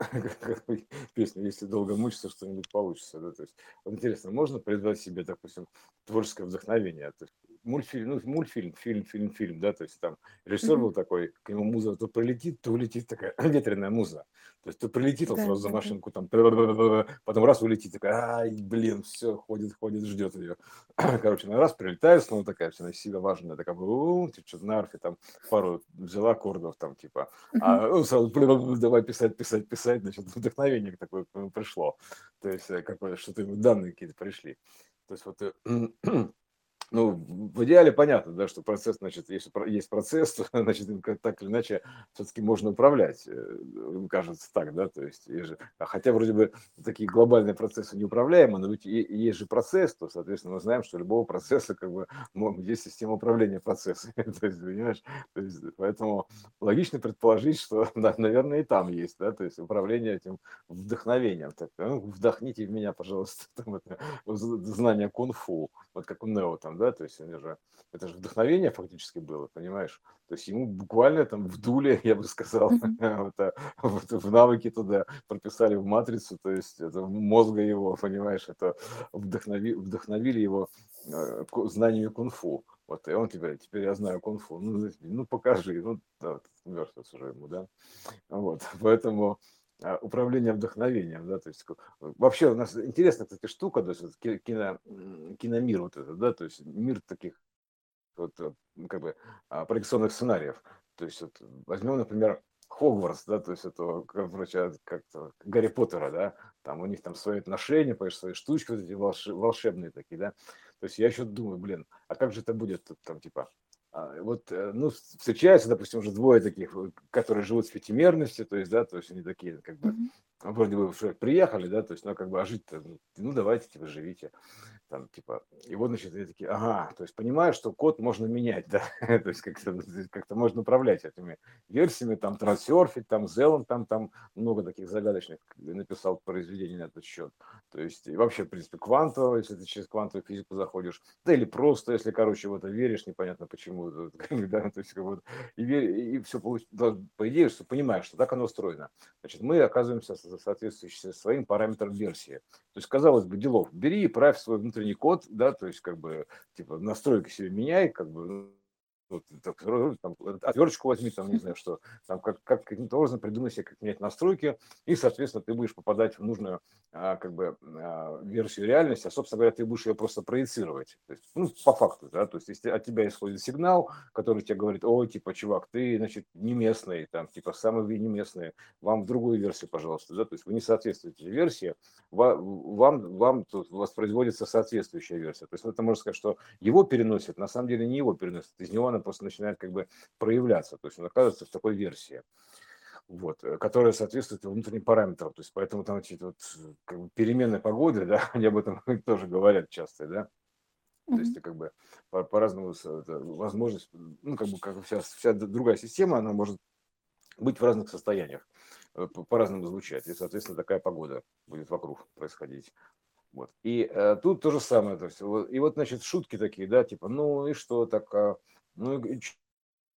песня «Если долго мучиться, что-нибудь получится». Да? То есть, вот интересно, можно призвать себе, допустим, творческое вдохновение? То есть, мультфильм, ну, мультфильм, фильм, фильм, фильм, да, то есть там режиссер был такой, к нему муза то прилетит, то улетит такая ветреная муза. То есть то прилетит он сразу за машинку, там, потом раз улетит, такая, ай, блин, все, ходит, ходит, ждет ее. Короче, на раз прилетает, снова такая вся на себя важная, такая, у, что-то на арфе там пару взяла аккордов там, типа, а ну, сразу давай писать, писать, писать, значит, вдохновение такое пришло. То есть э, какое что-то данные какие-то пришли. То есть вот э, ну, в идеале понятно, да, что процесс, значит, если есть процесс, то, значит, так или иначе все-таки можно управлять, э, кажется так, да, то есть, есть же- а хотя вроде бы такие глобальные процессы неуправляемы, но ведь есть же процесс, то, соответственно, мы знаем, что любого процесса как бы есть система управления процессом, то есть, понимаешь, то есть, поэтому логично предположить, что, да, наверное, и там есть, да, то есть управление этим вдохновением, так, ну, вдохните в меня, пожалуйста, там, это, знание кунг-фу, вот как у Нео там, да, то есть они же, это же вдохновение фактически было, понимаешь? То есть ему буквально там вдули, я бы сказал, вот, вот в навыки туда прописали в матрицу, то есть это мозга его, понимаешь, это вдохнови, вдохновили его э, знаниями кунг-фу. Вот, и он теперь, теперь я знаю кунг-фу. Ну, ну покажи, ну, да, мертвец уже ему, да. Вот, поэтому управление вдохновением, да, то есть ку- вообще у нас интересная, кстати, штука, то есть кино, киномир вот этот, да, то есть мир таких вот э, как бы а, проекционных сценариев. То есть вот возьмем, например, Хогвартс, да, то есть это, короче, как-то Гарри Поттера, да, там у них там свои отношения, понимаешь, свои штучки вот эти волш- волшебные такие, да. То есть я еще думаю, блин, а как же это будет тут там типа а, вот, э, ну, с- встречаются, допустим, уже двое таких, вот, которые живут в пятимерности, то есть, да, то есть они такие, как бы. Вроде бы уже приехали, да, то есть, ну, как бы, а жить-то, ну, ну, давайте, типа, живите там, типа, и вот, значит, я такие, ага, то есть понимаю, что код можно менять, да, то есть как-то ну, как можно управлять этими версиями, там, трансерфить, там, Зелом, там, там много таких загадочных написал произведений на этот счет. То есть и вообще, в принципе, квантово, если ты через квантовую физику заходишь, да или просто, если, короче, в это веришь, непонятно почему, да, то есть как бы, и, и все, по идее, что понимаешь, что так оно устроено. Значит, мы оказываемся соответствующим своим параметрам версии. То есть, казалось бы, делов, бери и правь свой внутренний код, да, то есть, как бы, типа, настройки себе меняй, как бы, вот, так, там, отверточку возьми, там, не знаю, что, там, как, как каким-то образом придумай себе, как менять настройки, и, соответственно, ты будешь попадать в нужную, а, как бы, а, версию реальности, а, собственно говоря, ты будешь ее просто проецировать, то есть, ну, по факту, да, то есть, если от тебя исходит сигнал, который тебе говорит, о, типа, чувак, ты, значит, не местный, там, типа, самый вы не местные, вам в другую версию, пожалуйста, да, то есть, вы не соответствуете версии, вам, вам тут воспроизводится соответствующая версия. То есть это можно сказать, что его переносит, на самом деле не его переносит, из него она просто начинает как бы проявляться, то есть он оказывается в такой версии вот, э, которая соответствует внутренним параметрам. То есть поэтому там эти вот как бы переменные погоды, да, они об этом тоже говорят часто, да. То есть как бы по- по-разному возможность, ну как бы как вся, вся другая система, она может быть в разных состояниях, э, по- по-разному звучать. И, соответственно, такая погода будет вокруг происходить. Вот. И э, тут то же самое. То есть, вот, и вот, значит, шутки такие, да, типа, ну и что так, а, ну и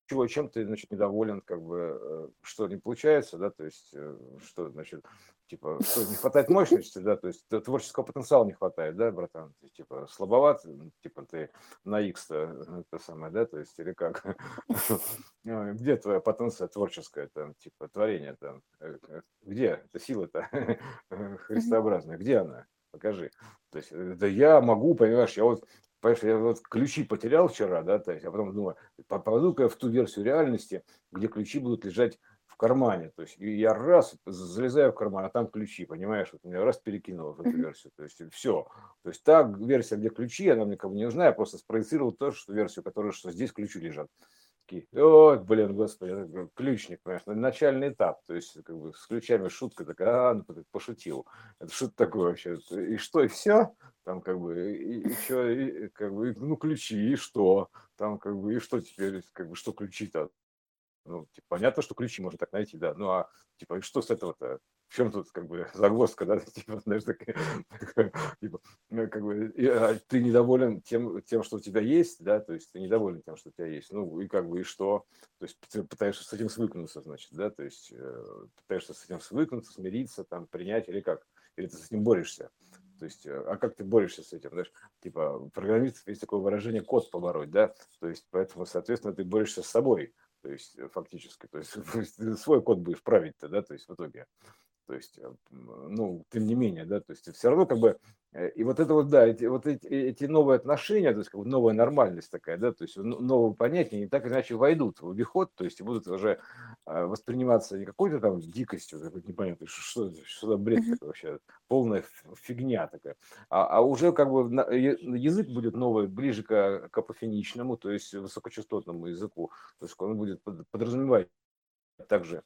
чего, чем ты, значит, недоволен, как бы, э, что не получается, да, то есть, э, что, значит, типа, что не хватает мощности, да, то есть творческого потенциала не хватает, да, братан, ты, типа, слабоват, типа, ты на X, это самое, да, то есть, или как, где твоя потенция творческая, там, типа, творение, там, э, э, где эта сила-то христообразная, где она? Покажи. То есть, э, да я могу, понимаешь, я вот, понимаешь, я вот ключи потерял вчера, да, то есть, а потом думаю, попаду-ка я в ту версию реальности, где ключи будут лежать в кармане. То есть и я раз залезаю в карман, а там ключи, понимаешь, вот меня раз перекинуло в эту версию. То есть все. То есть та версия, где ключи, она мне бы не нужна, я просто спроецировал ту что версию, которая, что здесь ключи лежат. Такие, ой, блин, господи, как ключник, понимаешь, на- начальный этап, то есть как бы с ключами шутка такая, а, ну, пошутил. Это что такое вообще? И что, и все? Там как бы, и, и что, и, как бы, ну, ключи, и что? Там как бы, и что теперь, как бы, что ключи-то? Ну, типа, понятно, что ключи можно так найти, да. Ну, а типа, и что с этого-то? В чем тут как бы загвоздка, да, типа, знаешь, такая, типа, ну, как бы, а, ты недоволен тем, тем, что у тебя есть, да, то есть ты недоволен тем, что у тебя есть, ну, и как бы, и что, то есть ты пытаешься с этим свыкнуться, значит, да, то есть э, пытаешься с этим свыкнуться, смириться, там, принять, или как, или ты с этим борешься, то есть, э, а как ты борешься с этим, знаешь, типа, программистов есть такое выражение код побороть, да, то есть, поэтому, соответственно, ты борешься с собой, то есть, э, фактически, то есть, свой код будешь править-то, да, то есть, в итоге. То есть, э, ну, тем не менее, да, то есть все равно как бы, э, и вот это вот, да, эти, вот эти, эти новые отношения, то есть как бы новая нормальность такая, да, то есть новые понятия, они так или иначе войдут в обиход, то есть будут уже э, восприниматься не какой-то там дикостью, какой непонятно, что, что за бред такой вообще, полная фигня такая, а, а уже как бы язык будет новый, ближе к, к апофеничному, то есть высокочастотному языку, то есть он будет подразумевать также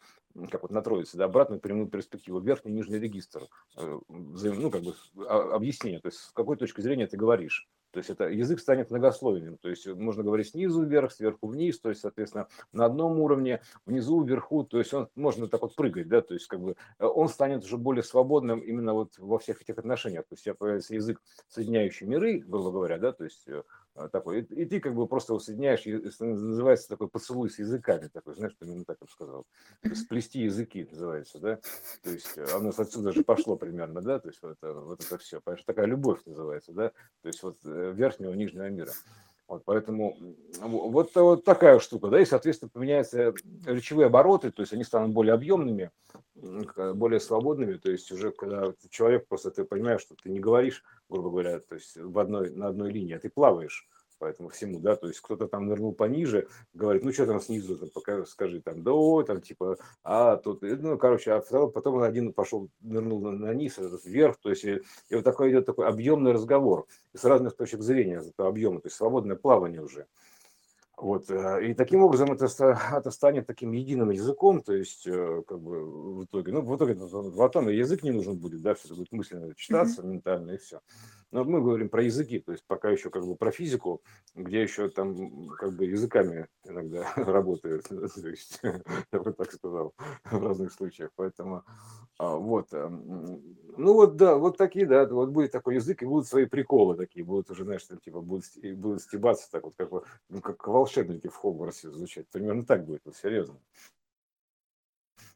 как вот на троице, да, обратную прямую перспективу, верхний и нижний регистр, э, ну, как бы а, объяснение, то есть с какой точки зрения ты говоришь. То есть это язык станет многослойным, то есть можно говорить снизу вверх, сверху вниз, то есть, соответственно, на одном уровне, внизу, вверху, то есть он можно так вот прыгать, да, то есть как бы э, он станет уже более свободным именно вот во всех этих отношениях, то есть появится язык, соединяющий миры, грубо говоря, да, то есть э, такой, и, и ты как бы просто соединяешь, называется такой поцелуй с языками, такой, знаешь, именно так я сказал, сплести языки называется, да, то есть э, оно отсюда же пошло примерно, да, то есть вот это, вот это все, понимаешь, такая любовь называется, да, то есть вот верхнего, нижнего мира. Вот, поэтому вот, вот такая штука, да, и, соответственно, поменяются речевые обороты, то есть они станут более объемными, более свободными, то есть уже когда человек просто, ты понимаешь, что ты не говоришь, грубо говоря, то есть в одной, на одной линии, а ты плаваешь, по этому всему, да, то есть кто-то там нырнул пониже, говорит, ну что там снизу, там, пока скажи там, да, о, там типа, а тут, ну, короче, а второй, потом один пошел, нырнул на, на низ, этот вверх, то есть и, и вот такой идет такой объемный разговор с разных точек зрения этого объема, то есть свободное плавание уже. Вот, э, и таким образом это, это станет таким единым языком, то есть, э, как бы, в итоге, ну, в итоге, потом язык не нужен будет, да, все это будет мысленно читаться, mm-hmm. ментально, и все. Но мы говорим про языки, то есть пока еще как бы про физику, где еще там как бы языками иногда работают, то есть, я бы так сказал, в разных случаях. Поэтому а, вот, эм, ну вот да, вот такие, да, вот будет такой язык, и будут свои приколы такие, будут уже, знаешь, там, типа, будут, будут стебаться так вот, как, ну, как волшебники в Хогвартсе звучать. Примерно так будет, вот серьезно.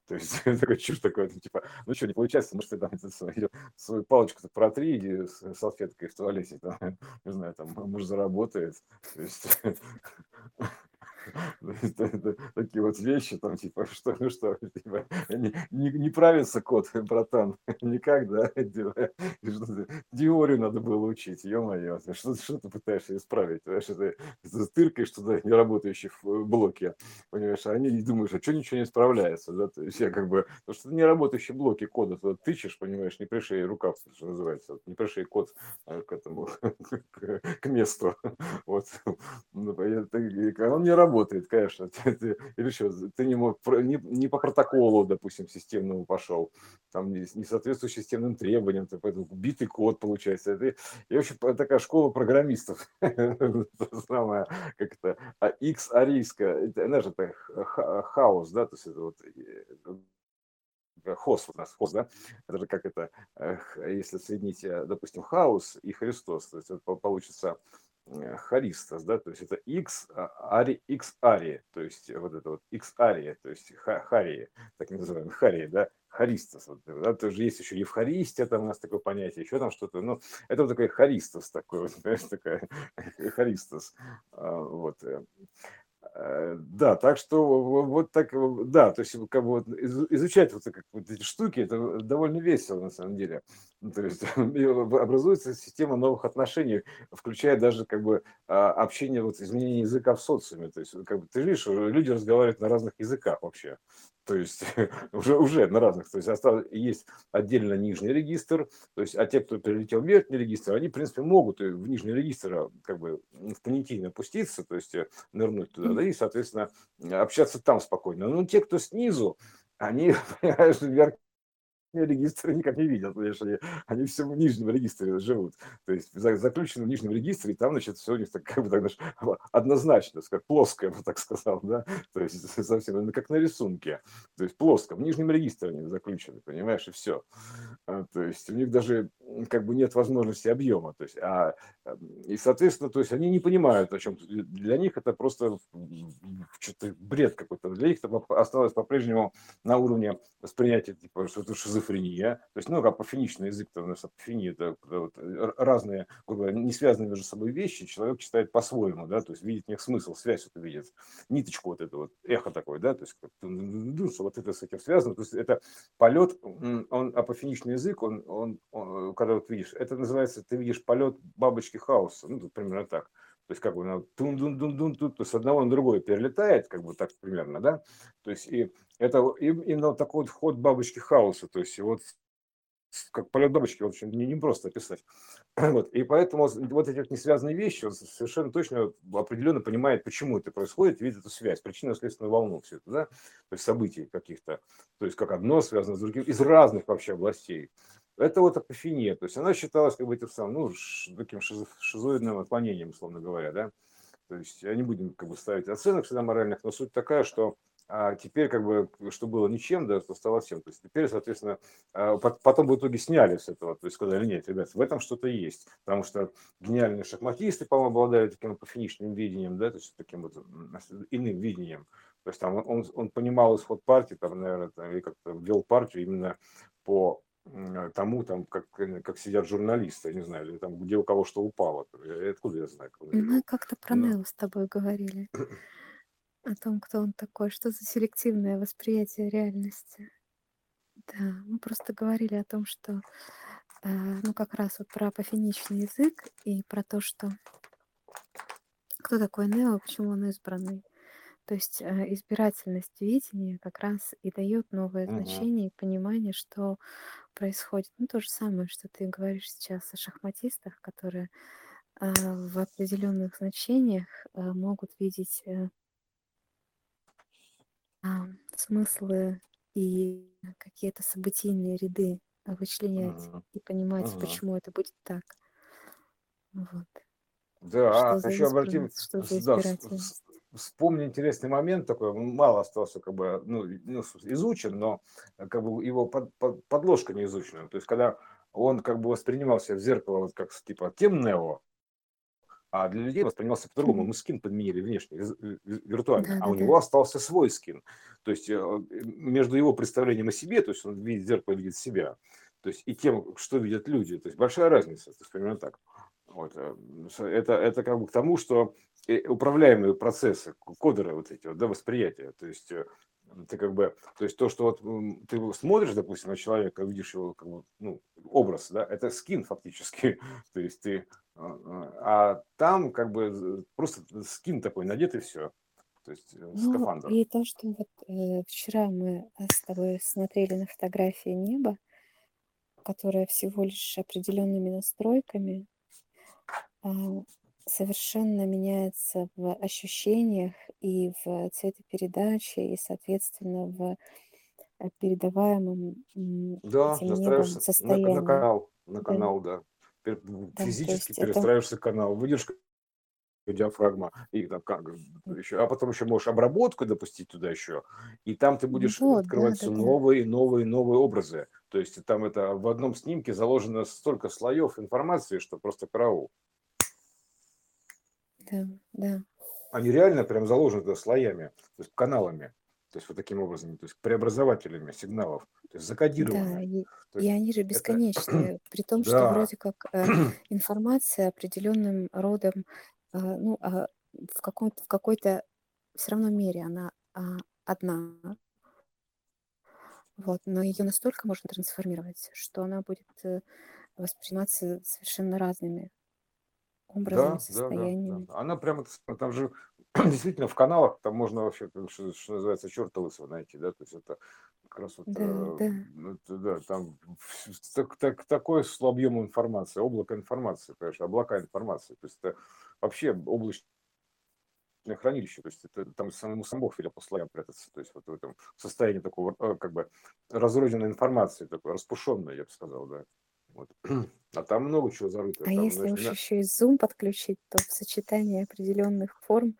То есть такой чушь такой, ну, типа, ну что, не получается, может, ты там свою, свою палочку протри, иди с салфеткой в туалете, там, не знаю, там, муж заработает. То есть, такие вот вещи, там, типа, что, ну что, типа, не, не, не правится кот, братан, никак, да, теорию надо было учить, ё-моё, что, что ты пытаешься исправить, понимаешь, ты, ты тыркаешь туда неработающих в блоке, понимаешь, а они не думают, а что ничего не исправляется, да, то есть я как бы, потому что неработающие блоки кода туда тычешь, понимаешь, не пришей рукав, что называется, не пришей код э, к этому, к месту, вот, ну, он не работает, работает, конечно. Или что, ты не, мог, не, не по протоколу, допустим, системному пошел, там не, не соответствующий системным требованиям, ты поэтому битый код получается. Это, и вообще такая школа программистов, самая, как это, а X арийская, это, знаешь, это хаос, да, то есть это вот э, хос у нас, хос, да, это же как это, если соединить, э, допустим, хаос и Христос, то есть получится Э, харистас, да, то есть это x, а, ари, x ария, то есть вот это вот x ария, то есть хария, так называемый хария, да, харистас, вот, да, тоже есть еще евхаристия, там у нас такое понятие, еще там что-то, ну, это вот такой харистас такой, вот, знаешь, такая харистас, а, вот. Э, да, так что вот так, да, то есть как бы вот изучать вот, как, вот эти штуки, это довольно весело на самом деле. Ну, то есть образуется система новых отношений, включая даже как бы а, общение, вот изменение языка в социуме. То есть как бы ты видишь, люди разговаривают на разных языках вообще. То есть уже, уже на разных. То есть осталось, есть отдельно нижний регистр, то есть, а те, кто перелетел в верхний регистр, они, в принципе, могут в нижний регистр а, как бы в понятийно опуститься, то есть э, нырнуть туда, да, и, соответственно, общаться там спокойно. Но те, кто снизу, они, понимаешь, вверх регистра никак не видят, понимаешь, они, они все в нижнем регистре живут. То есть заключено в нижнем регистре, и там, значит, все у них так, как бы, так, знаешь, однозначно, как плоско, я бы так сказал, да, то есть совсем как на рисунке, то есть плоско, в нижнем регистре они заключены, понимаешь, и все. А, то есть у них даже как бы нет возможности объема, то есть, а, и, соответственно, то есть они не понимают, о чем для них это просто бред какой-то, для них это осталось по-прежнему на уровне восприятия, типа, что это шизофрения, то есть, ну, апофеничный язык, то, у апофения, это вот, разные, грубо говоря, не связанные между собой вещи, человек читает по-своему, да, то есть видит в них смысл, связь это видит, ниточку вот это вот, эхо такое, да, то есть, что вот это с этим связано, то есть это полет, он апофеничный язык, он, он, он когда вот видишь, это называется, ты видишь полет бабочки хаоса, ну, примерно так, то есть как бы тун дун дун дун тут, с одного на другое перелетает, как бы так примерно, да. То есть и это именно вот такой вот вход бабочки хаоса, то есть вот как полет бабочки, в общем, не, не просто описать. Вот. И поэтому вот эти вот несвязанные вещи, он совершенно точно определенно понимает, почему это происходит, видит эту связь, причинно-следственную волну все это, да, то есть событий каких-то, то есть как одно связано с другим, из разных вообще областей. Это вот апофения, то есть она считалась как бы этим самым, ну, таким шизоидным отклонением, условно говоря, да. То есть я не будем как бы ставить оценок всегда моральных, но суть такая, что а теперь как бы, что было ничем, да, то стало всем. То есть теперь, соответственно, а, потом в итоге сняли с этого, то есть сказали, нет, ребят, в этом что-то есть, потому что гениальные шахматисты, по-моему, обладают таким апофеничным видением, да, то есть таким вот иным видением. То есть там он, он понимал исход партии, там, наверное, там, или как-то вел партию именно по тому, там, как, э, как сидят журналисты, я не знаю, или там, где у кого что упало. Откуда я знаю? Мы как-то про Но... Нео с тобой говорили. О том, кто он такой, что за селективное восприятие реальности. Да, мы просто говорили о том, что, э, ну, как раз вот про апофеничный язык и про то, что кто такой Нео, почему он избранный. То есть э, избирательность видения как раз и дает новое Мгм. значение и понимание, что происходит. Ну, то же самое, что ты говоришь сейчас о шахматистах, которые а, в определенных значениях а, могут видеть э, а, смыслы и какие-то событийные ряды вычленять Мгм. и понимать, Мгм. почему это будет так. Вот. Да, Что за избранность, что за да, избирательность. Вспомни интересный момент такой, мало остался как бы ну, ну, изучен, но как бы его под, под, подложка не изучена. То есть когда он как бы воспринимался в зеркало вот как типа тем Нео, а для людей воспринимался по-другому. Мы скин подменили внешне, виртуально, Да, а да, у да. него остался свой скин. То есть э, между его представлением о себе, то есть он видит зеркало, видит себя, то есть и тем, что видят люди, то есть большая разница, то есть примерно так. Вот. Э, это, это как бы к тому, что управляемые процессы, кодеры вот эти вот, да, восприятия, то есть э, ты как бы, то есть то, что вот ты смотришь, допустим, на человека, видишь его как бы, ну, образ, да, это скин фактически, то есть ты, а, а, а там как бы просто скин такой надет и все, то есть э, Ну, скафандр. и то, что вот э, вчера мы с тобой смотрели на фотографии неба, которое всего лишь определенными настройками а, совершенно меняется в ощущениях и в цветопередаче, и, соответственно, в э, передаваемом Да, настраиваешься на, на состоянии. канал, на Да, канал, да. Да, Физически это, перестраиваешься канал, выдержка диафрагма, и там как еще, а потом еще можешь обработку допустить туда еще, и там ты будешь вот, да, открывать да, все да, новые, новые, новые образы. То есть там это в одном снимке заложено столько слоев информации, что просто караул. Да, да, Они реально прям заложены туда слоями, то есть каналами, то есть вот таким образом, то есть преобразователями сигналов, то есть да, закодированы. и, То и есть они же это, бесконечные, при том, что да, вроде как э, информация определенным родом, э, ну, а в каком-то, в какой-то все равно мере она а, одна, вот, но ее настолько можно трансформировать, что она будет э, восприниматься совершенно разными образами, Да, да, да, да. состояниями. Она прямо, там же действительно в каналах, там можно вообще, что, что называется, черта лысого найти, да, то есть это как раз вот, Да, э, да, ну, это, да, там так, так, такой с объемом информации, облако информации, конечно, облака информации, то есть это вообще облачное хранилище, то есть это там самому сам Бог велел по слоям прятаться, то есть вот в этом состоянии такого э, как бы разрозненной информации, такой распушенной, я бы сказал, да. Вот. А там много чего зарыто. А Там, если знаешь, уж не- еще и зум подключить, то в сочетании определенных форм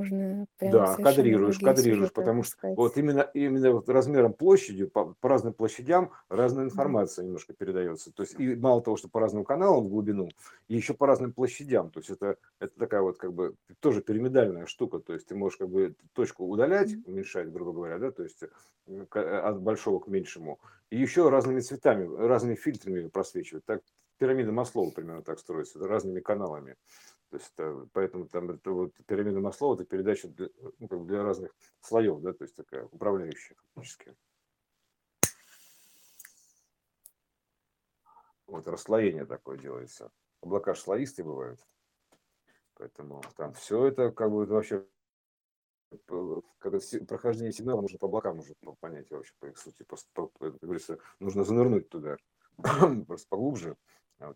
можно прям Да, кадрируешь, кадрируешь, потому что выпускать. вот именно, именно вот размером площадью, по, по разным площадям разная информация немножко передается. То есть и мало того, что по разным каналам в глубину, и еще по разным площадям. То есть это, это такая вот как бы тоже пирамидальная штука. То есть ты можешь как бы точку удалять, Мгм. уменьшать, грубо говоря, да, то есть э, от большого к меньшему. И еще разными цветами, разными фильтрами просвечивать. Так пирамида Маслоу примерно так строится, разными каналами. То есть это, поэтому там это вот пирамида Маслоу это передача для, ну, как для разных слоев, да, то есть такая управляющая фактически. Вот расслоение такое делается. Облака слоистые бывают. Поэтому там все это как бы вообще это, си- прохождение сигнала нужно по облакам уже по- понять вообще по их сути. Просто, по- по- говорится, нужно занырнуть туда просто поглубже. А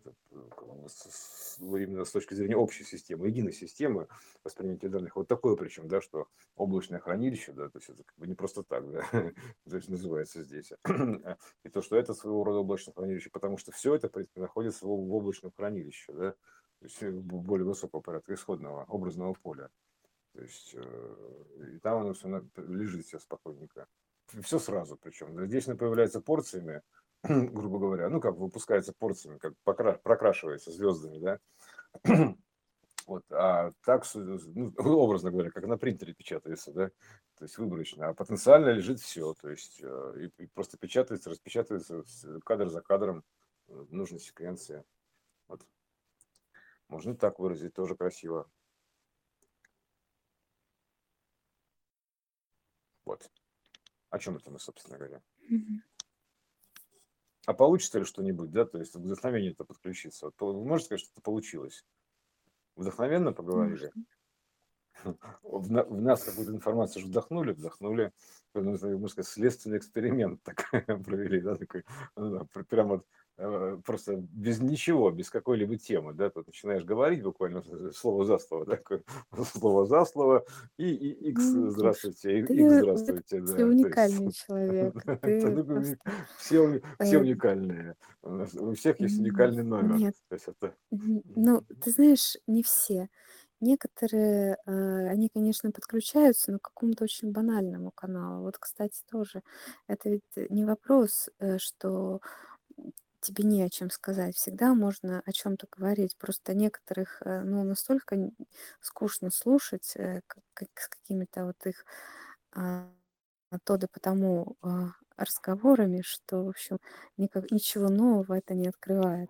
с- ну, именно с точки зрения общей системы, единой системы восприятия данных. Вот такое причем, да, что облачное хранилище, да, то есть это как бы не просто так, да, то есть называется здесь. И то, что это своего рода облачное хранилище, потому что все это, находится в, облачном хранилище, да, то есть э, более высокого порядка исходного образного поля. То есть э, и там оно все лежит все спокойненько. Все сразу причем. Здесь оно появляется порциями, грубо говоря, ну как выпускается порциями, как покра- прокрашивается звездами, да. Вот, а так, ну, образно говоря, как на принтере печатается, да, то есть выборочно, а потенциально лежит все, то есть э, и, и просто печатается, распечатывается кадр за кадром э, в нужной секвенции. Вот. Можно так выразить, тоже красиво. Вот. О чем это мы, собственно говоря? Мгм. А получится ли что-нибудь, да, то есть вдохновение это подключиться? Вот, вы можете сказать, что это получилось? Вдохновенно поговорили? В, на- в нас какую-то информацию вдохнули, вдохнули, ну, можно сказать, следственный эксперимент так провели, да, такой, ну, да, пр- прям вот просто без ничего, без какой-либо темы, да, тут начинаешь говорить буквально слово за слово, да, такое слово за слово, и, и X, Ну, здравствуйте, и Ты X, здравствуйте, да, то уникальный есть, человек. это, Ты ну, просто... все, все э, уникальные, у, всех есть уникальный номер, Нет, то есть это, Ну, ты знаешь, не все. Некоторые, э, они, конечно, подключаются, но к какому-то очень банальному каналу. Вот, кстати, тоже это ведь э, не вопрос, э, что тебе не о чем сказать. Всегда можно о чем-то говорить. Просто некоторых, э, ну, настолько скучно слушать э, как- как- с какими-то вот их а, то да потому а, разговорами, что, в общем, никак, ничего нового это не открывает.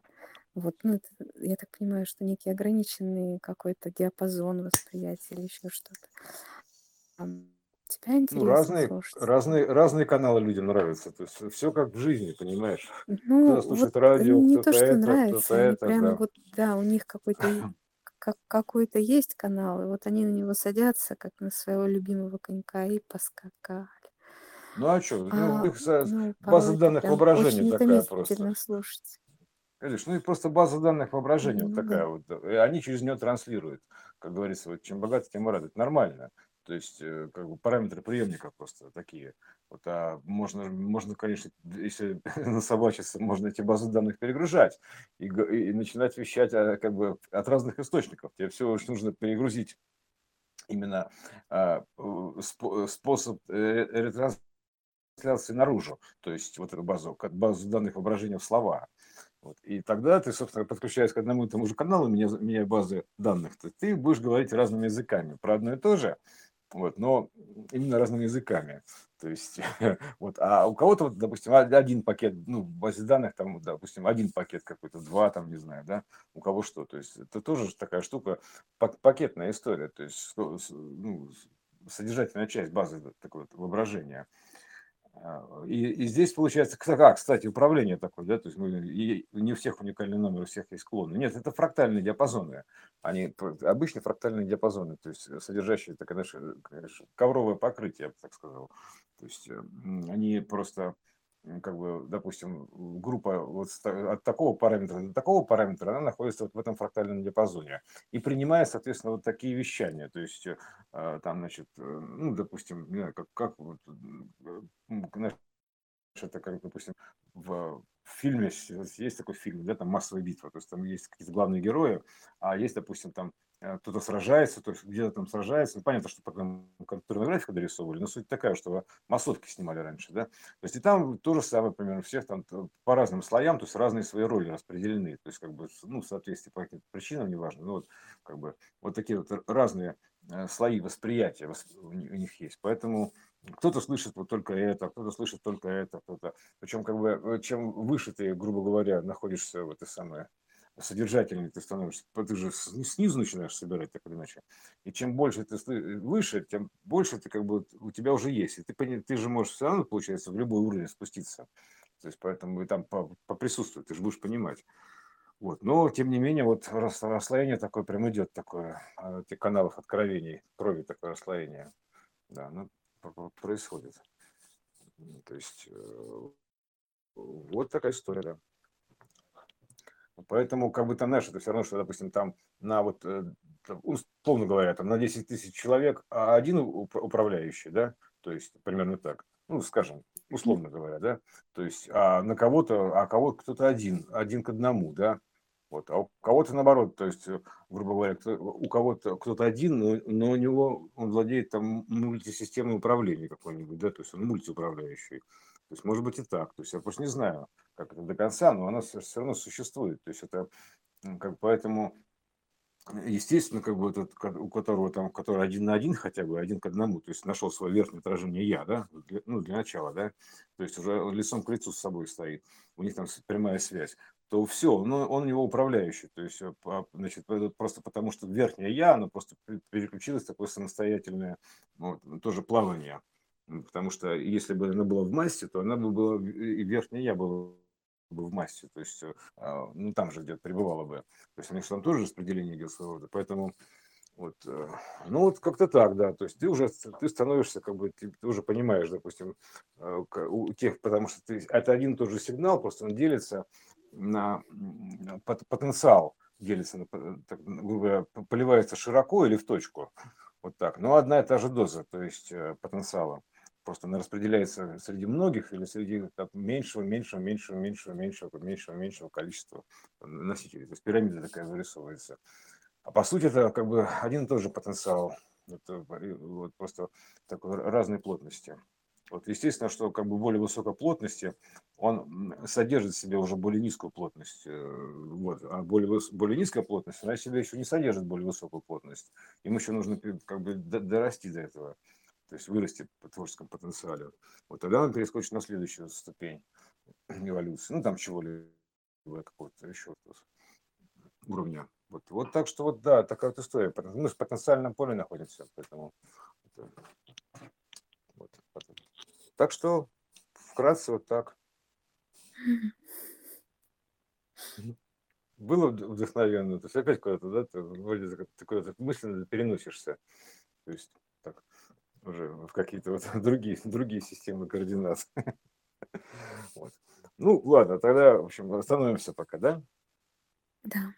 Вот, ну, это, я так понимаю, что некий ограниченный какой-то диапазон восприятия или еще что-то. Тебя ну, интересно разные, слушать. разные, разные каналы людям нравятся, то есть все как в жизни, понимаешь? Ну, Кто-то вот слушает радио, не кто-то то, что это, нравится, кто-то они это, прям да. вот, да, у них какой-то и- как, какой-то есть канал, и вот они на него садятся, как на своего любимого конька, и поскакали. Ну а что, ну, А, них за- ну, база порой это данных прям воображения очень такая просто. утомительно слушать. Видишь, ну и просто база данных воображения вот Ну такая да. вот. да, И они через нее транслируют. Как говорится, вот чем богато, тем и рад. Это нормально. То есть, э, как бы параметры приемника просто такие. Вот, а можно, можно, конечно, если насобачиться, можно эти базы данных перегружать и, и начинать вещать а, как бы от разных источников. Тебе все лишь нужно перегрузить именно а, э, спо- способ э, ретрансляции наружу, то есть вот эту базу, как базу данных воображения в слова. Вот. И тогда ты, собственно, подключаясь к одному и тому же каналу, меня, меня базы данных, то ты будешь говорить разными языками про одно и то же, вот, но именно разными языками. То есть, вот, а у кого-то, вот, допустим, од- один пакет, ну, в базе данных, там, допустим, один пакет какой-то, два, там, не знаю, да, у кого что. То есть, это тоже такая штука, пак- пакетная история, то есть, ну, содержательная часть базы такое воображения. А, И, и здесь получается, кста- а, кстати, управление такое, да, то есть мы, и не у всех уникальный номер, у всех есть клоны. Нет, это фрактальные диапазоны. Они обычные фрактальные диапазоны, то есть э, содержащие, так, знаешь, э, конечно, ковровое покрытие, я бы так сказал. То есть э, они просто как бы, допустим, группа вот от такого параметра до такого параметра, она находится вот в этом фрактальном диапазоне и принимает, соответственно, вот такие вещания. То есть э, там, значит, э, ну, допустим, как, как вот, знаешь, это как, допустим, в фильме есть такой фильм, да, там массовая битва, то есть там есть какие-то главные герои, а есть, допустим, там Э, кто-то сражается, то есть где-то там сражается. Ну, понятно, что потом компьютерная графика дорисовывали, но суть такая, что массовки снимали раньше, да. То есть и там то же самое, примерно, всех там по разным слоям, то есть разные свои роли распределены, то есть как бы, ну, в соответствии по каким-то причинам, неважно, но вот как бы вот такие вот разные э, слои восприятия у них есть. Поэтому кто-то слышит вот только это, кто-то слышит только это, кто-то. Причем, как бы, э, чем выше ты, грубо говоря, находишься в этой самой содержательнее ты становишься, ты же снизу начинаешь собирать так или иначе. И чем больше ты выше, тем больше ты как бы у тебя уже есть. И ты, ты же можешь все равно, получается, в любой уровень спуститься. То есть поэтому и там поприсутствовать, ты же будешь понимать. Вот. Но, тем не менее, вот расслоение такое прям идет, такое, а, этих каналов откровений, крови такое расслоение. Да, ну, происходит. То есть, э, вот такая история, да. Поэтому, как бы там, знаешь, это все равно, что, допустим, там на вот, э, условно говоря, там на 10 тысяч человек а один управляющий, да, то есть примерно так, ну, скажем, условно говоря, да, то есть а на кого-то, а кого кто-то один, один к одному, да, вот, а у кого-то наоборот, то есть, грубо говоря, у кого-то кто-то один, но, но у него он владеет там мультисистемным управлением какой-нибудь, да, то есть он мультиуправляющий. То есть, может быть и так. То есть, я просто не знаю, как это до конца, но оно все, равно существует. То есть, это как поэтому, естественно, как бы этот, у которого там, который один на один хотя бы, один к одному, то есть нашел свое верхнее отражение я, да, для, ну, для начала, да, то есть уже лицом к лицу с собой стоит, у них там прямая связь, то все, ну, он у него управляющий, то есть, значит, просто потому что верхнее я, оно просто переключилось в такое самостоятельное, вот, тоже плавание, Потому что если бы она была в массе, то она бы была, и верхняя я была бы в массе, то есть, а, ну, там же где-то пребывала бы. То есть, у них там тоже распределение идет своего рода. Поэтому, вот, э, ну, вот как-то так, да. То есть, ты уже, ты становишься, как бы, ты, ты уже понимаешь, допустим, э, у тех, потому что ты, это один и тот же сигнал, просто он делится на потенциал, делится, на, так, поливается широко или в точку. Вот так. Но одна и та же доза, то есть э, потенциала просто она распределяется среди многих или среди так, меньшего, меньшего, меньшего, меньшего, меньшего, меньшего, меньшего количества носителей. То есть пирамида такая вырисовывается. А по сути это как бы один и тот же потенциал. Это вот просто такой разной плотности. Вот естественно, что как бы более высокой плотности он содержит в себе уже более низкую плотность. Э, вот. А более, более низкая плотность, она в себе еще не содержит более высокую плотность. Ему еще нужно как бы дорасти до этого то есть вырасти по творческому потенциале, вот тогда он перескочит на следующую ступень эволюции, ну там чего-либо какого-то еще уровня. Вот, вот так что вот да, такая вот история. Мы в потенциальном поле находимся, поэтому так что вкратце вот так. Было вдохновенно, то есть опять куда-то, да, ты вроде ты куда-то мысленно переносишься. То есть так уже в какие-то вот другие, другие системы координат. Вот. Ну, ладно, тогда, в общем, остановимся пока, да? Да.